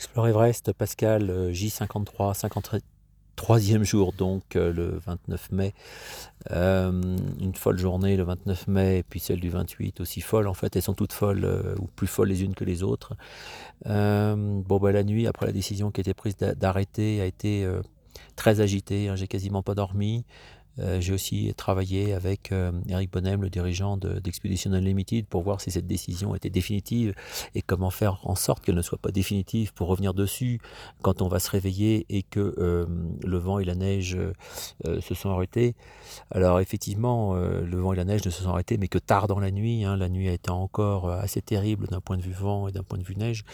Explore Everest, Pascal, J53, 53e jour, donc euh, le 29 mai. Euh, une folle journée le 29 mai, puis celle du 28 aussi folle. En fait, elles sont toutes folles, euh, ou plus folles les unes que les autres. bon, bah, la nuit, après la décision qui a été prise d'arrêter, a été très agitée. Hein, j'ai quasiment pas dormi. Euh, j'ai aussi travaillé avec euh, Eric Bonnem, le dirigeant d'Expedition Unlimited, pour voir si cette décision était définitive et comment faire en sorte qu'elle ne soit pas définitive pour revenir dessus quand on va se réveiller et que euh, le vent et la neige se sont arrêtés. Alors effectivement, le vent et la neige ne se sont arrêtés, mais que tard dans la nuit. Hein. la nuit a été encore assez terrible d'un point de vue vent et d'un point de vue neige.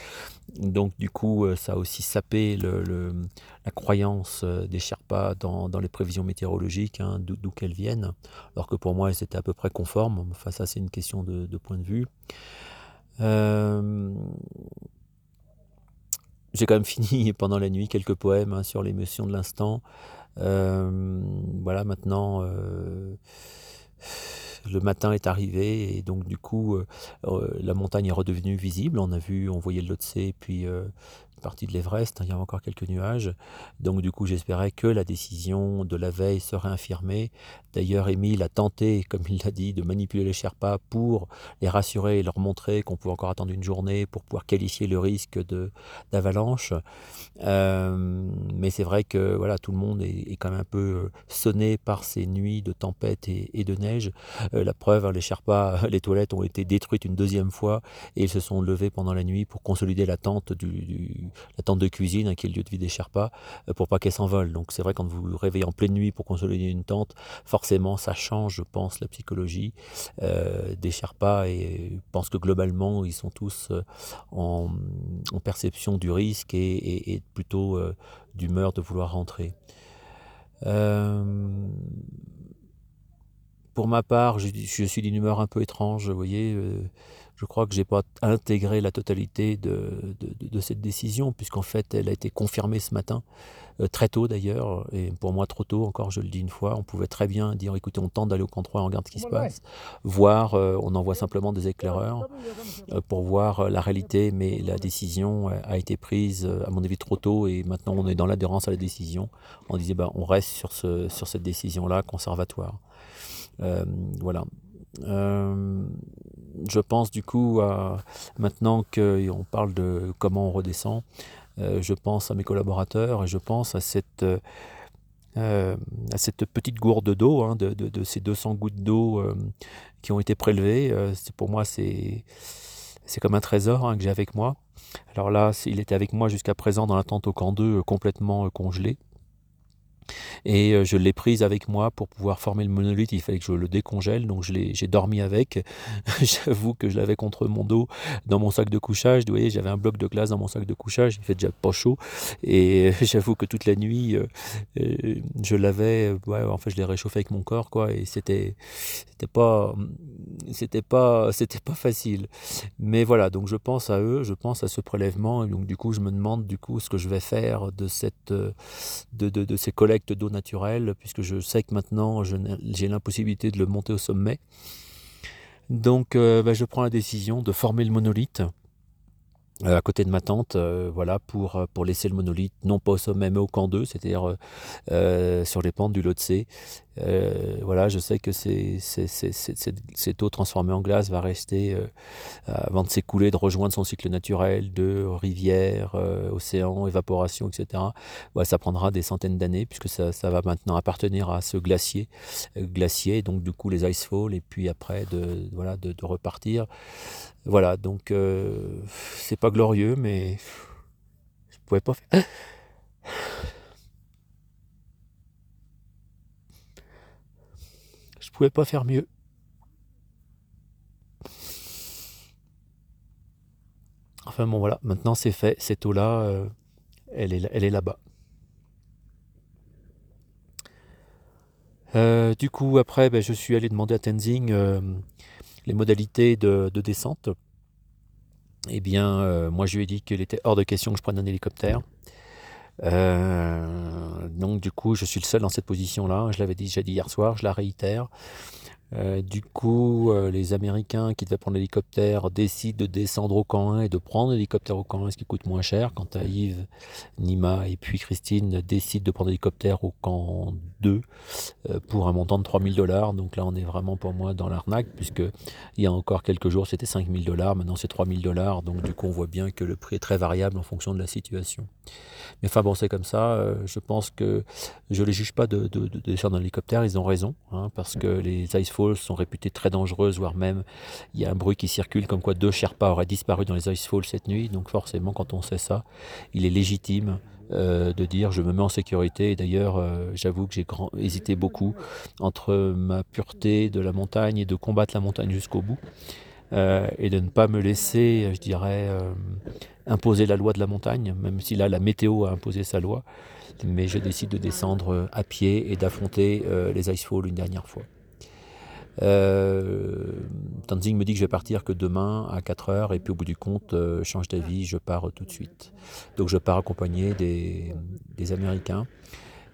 Donc du coup, ça a aussi sapé la croyance des Sherpas dans, dans les prévisions météorologiques. Hein d'où qu'elles viennent, alors que pour moi elles étaient à peu près conformes. Enfin ça c'est une question de, point de vue. Euh, j'ai quand même fini pendant la nuit quelques poèmes hein, sur l'émotion de l'instant. Euh, voilà maintenant euh, le matin est arrivé et donc du coup la montagne est redevenue visible. On a vu, on voyait le Lhotse puis partie de l'Everest, hein, il y avait encore quelques nuages. Donc du coup, j'espérais que la décision de la veille serait infirmée. D'ailleurs, Émile a tenté, comme il l'a dit, de manipuler les Sherpas pour les rassurer et leur montrer qu'on pouvait encore attendre une journée pour pouvoir qualifier le risque d'avalanche. Euh, mais c'est vrai que voilà, tout le monde est, quand même un peu euh, sonné par ces nuits de tempête et, de neige. Euh, la preuve, hein, les Sherpas, les toilettes ont été détruites une deuxième fois et ils se sont levés pendant la nuit pour consolider la tente du, la tente de cuisine, hein, qui est le lieu de vie des Sherpas, euh, pour pas qu'elle s'envole. Donc c'est vrai, quand vous vous réveillez en pleine nuit pour consolider une tente, forcément ça change, je pense, la psychologie euh, des Sherpas et je pense que globalement, ils sont tous euh, en, perception du risque et, plutôt d'humeur de vouloir rentrer. pour ma part, je, je suis d'une humeur un peu étrange, vous voyez je crois que je n'ai pas intégré la totalité de, cette décision, puisqu'en fait, elle a été confirmée ce matin, euh, très tôt d'ailleurs, et pour moi trop tôt, encore je le dis une fois, on pouvait très bien dire, écoutez, on tente d'aller au camp 3 et on regarde ce qui se passe, voire euh, on envoie simplement des éclaireurs euh, pour voir la réalité, mais la décision a été prise, à mon avis, trop tôt, et maintenant on est dans l'adhérence à la décision. On disait, bah, on reste sur, ce, sur cette décision-là, conservatoire. voilà. Euh, je pense du coup, à, maintenant qu'on parle de comment on redescend, euh, je pense à mes collaborateurs et je pense à cette, euh, petite gourde d'eau, hein, de, de, ces 200 gouttes d'eau qui ont été prélevées. pour moi, c'est comme un trésor hein, que j'ai avec moi. Alors là, il était avec moi jusqu'à présent dans la tente au camp 2, complètement congelé. Et euh, je l'ai prise avec moi pour pouvoir former le monolithe. Il fallait que je le décongèle, donc j'ai dormi avec. J'avoue que je l'avais contre mon dos dans mon sac de couchage. Vous voyez, j'avais un bloc de glace dans mon sac de couchage. Il fait déjà pas chaud. Et j'avoue que toute la nuit, euh, euh, je l'avais. Ouais, en fait, je l'ai réchauffé avec mon corps, quoi. Et c'était, c'était pas, c'était pas, c'était pas facile. Mais voilà, donc je pense à eux, je pense à ce prélèvement. Et donc du coup, je me demande du coup ce que je vais faire de cette, de, de, de ces collègues d'eau naturelle, puisque je sais que maintenant j'ai l'impossibilité de le monter au sommet. Donc euh, bah, je prends la décision de former le monolithe à côté de ma tente, euh, voilà, pour, pour laisser le monolithe non pas au sommet mais au camp 2, c'est-à-dire sur les pentes du Lhotse, euh, voilà, je sais que cette eau transformée en glace va rester, euh, avant de s'écouler, de rejoindre son cycle naturel de rivière, euh, océan, évaporation, etc. ça prendra des centaines d'années puisque ça, va maintenant appartenir à ce glacier, glacier, donc du coup les icefalls, et puis après de, voilà, de, de repartir. Voilà, donc c'est pas glorieux, mais je pouvais pas faire. pouvais pas faire mieux. Enfin bon voilà, maintenant c'est fait, cette eau-là, euh, elle est, elle est là-bas. Euh, du coup, après, ben, je suis allé demander à Tenzing euh, les modalités de, descente. Eh bien, moi, je lui ai dit qu'il était hors de question que je prenne un hélicoptère. Euh, donc du coup, je suis le seul dans cette position-là. Je l'avais déjà dit hier soir, je la réitère. Euh, du coup, euh, les Américains qui devaient prendre l'hélicoptère décident de descendre au camp 1 et de prendre l'hélicoptère au camp 1, ce qui coûte moins cher. Quant à Yves, Nima et puis Christine décident de prendre l'hélicoptère au camp 2 euh, pour un montant de 3000 dollars. Donc là, on est vraiment pour moi dans l'arnaque, puisque il y a encore quelques jours, c'était 5000 dollars, maintenant c'est 3000 dollars. Donc du coup, on voit bien que le prix est très variable en fonction de la situation. Mais enfin bon, c'est comme ça. je pense que je ne les juge pas de, descendre dans l'hélicoptère, ils ont raison, hein, parce que les Ice Falls sont réputées très dangereuses, voire même il y a un bruit qui circule comme quoi deux Sherpas auraient disparu dans les Ice Falls cette nuit. Donc forcément, quand on sait ça, il est légitime euh, de dire je me mets en sécurité. Et d'ailleurs, euh, j'avoue que j'ai hésité beaucoup entre ma pureté de la montagne et de combattre la montagne jusqu'au bout. Euh, et de ne pas me laisser, je dirais, imposer la loi de la montagne, même si là la météo a imposé sa loi. Mais je décide de descendre à pied et d'affronter les Icefalls une dernière fois. Euh, Tanzing me dit que je vais partir que demain à 4 heures et puis au bout du compte, euh, change d'avis, je pars tout de suite. Donc je pars accompagné des Américains.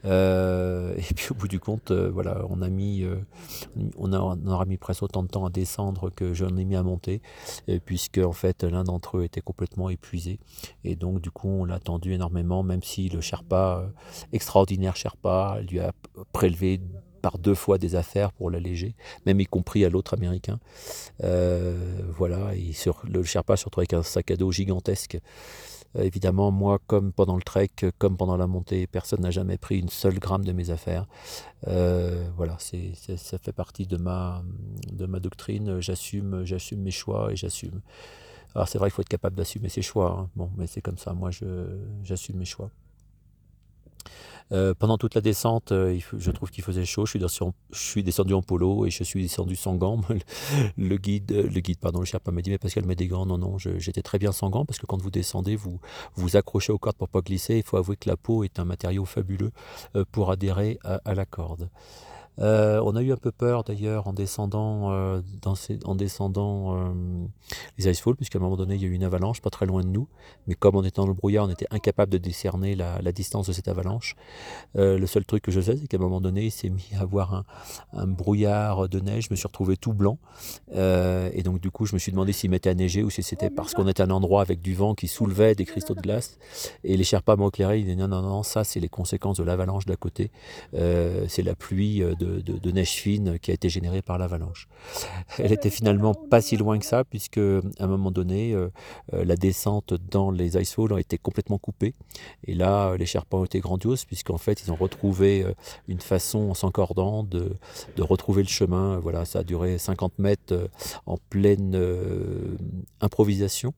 Euh, et puis au bout du compte, euh, voilà, on a mis, on, a, aura mis presque autant de temps à descendre que j'en ai mis à monter, puisque en fait l'un d'entre eux était complètement épuisé. Et donc du coup, on l'a attendu énormément, même si le Sherpa, extraordinaire Sherpa, lui a prélevé par deux fois des affaires pour l'alléger, même y compris à l'autre américain. Euh, voilà, et sur, le Sherpa se retrouve avec un sac à dos gigantesque. Euh, évidemment, moi, comme pendant le trek, comme pendant la montée, personne n'a jamais pris une seule gramme de mes affaires. Euh, voilà, c'est, ça fait partie de ma, de ma doctrine. J'assume, j'assume mes choix et j'assume. Alors c'est vrai qu'il faut être capable d'assumer ses choix. Hein. Bon, mais c'est comme ça. Moi, je, j'assume mes choix. Euh, pendant toute la descente, euh, je trouve qu'il faisait chaud. Je suis, descendu en polo et je suis descendu sans gants. le guide, le guide, pardon, le Sherpa m'a dit mais Pascal met des gants. Non, non, j'étais très bien sans gants parce que quand vous descendez, vous vous accrochez aux cordes pour pas glisser. Il faut avouer que la peau est un matériau fabuleux euh, pour adhérer à la corde. Euh, on a eu un peu peur d'ailleurs en descendant, euh, dans descendant euh, puisqu'à un moment donné il y a eu une avalanche pas très loin de nous, mais comme on était dans le brouillard, on était incapable de décerner la, distance de cette avalanche. le seul truc que je sais, c'est qu'à un moment donné il s'est mis à avoir un, brouillard de neige, je me suis retrouvé tout blanc, et donc du coup je me suis demandé s'il m'était à neiger ou si c'était parce qu'on était à un endroit avec du vent qui soulevait des cristaux de glace, et les Sherpas m'ont éclairé, ils disaient non, non, non, ça c'est les conséquences de l'avalanche d'à côté, c'est la pluie de, neige fine qui a été générée par l'avalanche. Elle était finalement pas si loin que ça, puisque à un moment donné, euh, euh, la descente dans les icefalls a été complètement coupée. Et là, les Sherpas ont été grandioses, puisqu'en fait, ils ont retrouvé euh, une façon en s'encordant de, de, retrouver le chemin. Voilà, ça a duré 50 mètres en pleine improvisation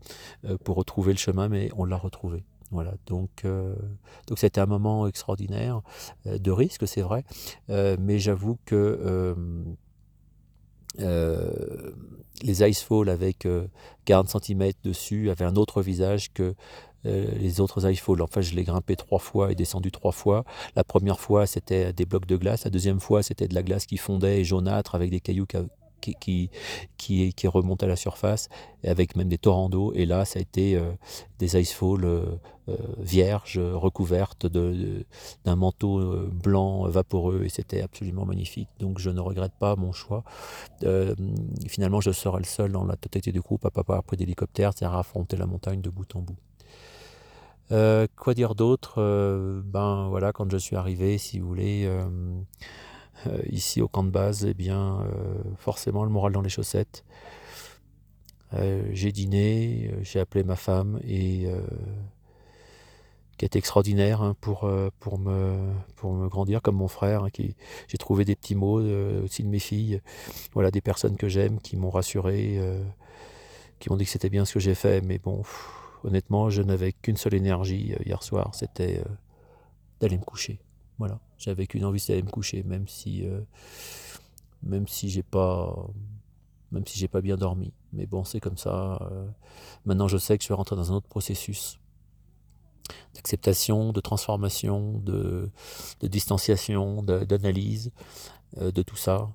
pour retrouver le chemin, mais on l'a retrouvé. Voilà, donc euh, donc c'était un moment extraordinaire euh, de risque, c'est vrai, euh, mais j'avoue que les Icefalls avec 40 cm dessus avaient un autre visage que les autres Icefalls. Enfin, je l'ai grimpé trois fois et descendu trois fois. La première fois, c'était des blocs de glace. La deuxième fois, c'était de la glace qui fondait et jaunâtre avec des cailloux qui, qui, qui, remonte à la surface, avec même des torrents d'eau. Et là, ça a été euh, des icefalls euh, euh, vierges, recouvertes d'un manteau blanc vaporeux, et c'était absolument magnifique. Donc je ne regrette pas mon choix. finalement, je serai le seul dans la totalité du groupe à pas avoir pris d'hélicoptère, c'est-à-dire à affronter la montagne de bout en bout. quoi dire d'autre? Ben voilà, quand je suis arrivé, si vous voulez, euh, ici au camp de base, eh bien, euh, forcément le moral dans les chaussettes. Euh, j'ai dîné, j'ai appelé ma femme et qui est extraordinaire hein, pour, pour, me, pour me grandir comme mon frère. Hein, j'ai trouvé des petits mots aussi de mes filles, voilà, des personnes que j'aime qui m'ont rassuré, qui m'ont dit que c'était bien ce que j'ai fait. Mais bon, honnêtement, je n'avais qu'une seule énergie hier soir, c'était d'aller me coucher. Voilà, j'avais qu'une envie, c'était d'aller me coucher, même si, euh, même si j'ai pas, même si j'ai pas bien dormi. Mais bon, c'est comme ça. Euh. maintenant, je sais que je vais rentrer dans un autre processus d'acceptation, de transformation, de, distanciation, d'analyse euh, de tout ça.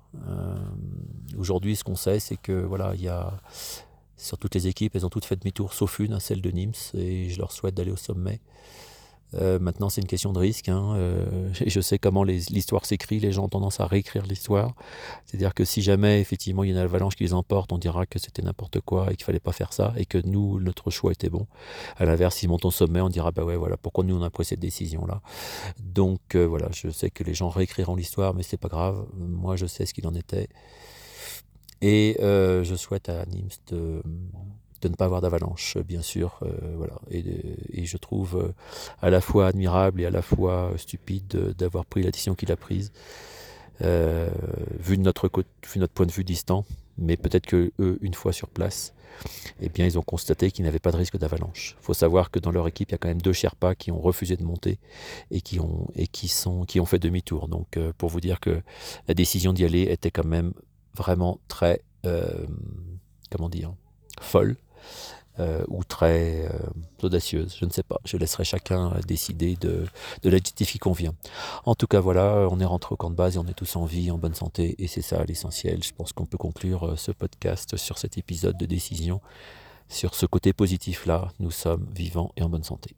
Aujourd'hui, ce qu'on sait, c'est que voilà, il y a sur toutes les équipes, elles ont toutes fait demi-tour, sauf une, celle de Nîmes, et je leur souhaite d'aller au sommet. Euh, maintenant, c'est une question de risque. Hein, euh, je sais comment l'histoire s'écrit. Les gens ont tendance à réécrire l'histoire. C'est-à-dire que si jamais, effectivement, il y a une avalanche qui les emporte, on dira que c'était n'importe quoi et qu'il fallait pas faire ça et que nous, notre choix était bon. À l'inverse, s'ils montent au sommet, on dira bah ouais, voilà, pourquoi nous on a pris cette décision-là? Donc euh, voilà, je sais que les gens réécriront l'histoire, mais c'est pas grave. Moi, je sais ce qu'il en était. Et je souhaite à Nims de de ne pas avoir d'avalanche, bien sûr. Euh, voilà. Et, je trouve euh, à la fois admirable et à la fois stupide d'avoir pris la décision qu'il a prise, euh, vu, notre, point de vue distant. Mais peut-être que eux, une fois sur place, eh bien, ils ont constaté qu'il n'y avait pas de risque d'avalanche. Il faut savoir que dans leur équipe, il y a quand même deux Sherpas qui ont refusé de monter et qui ont, sont, qui ont fait demi-tour. Donc, pour vous dire que la décision d'y aller était quand même vraiment très, comment dire, folle. Euh, ou très euh, audacieuse, je ne sais pas. Je laisserai chacun euh, décider de, de l'adjectif qui convient. En tout cas, voilà, on est rentré au camp de base et on est tous en vie, en bonne santé, et c'est ça l'essentiel. Je pense qu'on peut conclure ce podcast sur cet épisode de décision. Sur ce côté positif-là, nous sommes vivants et en bonne santé.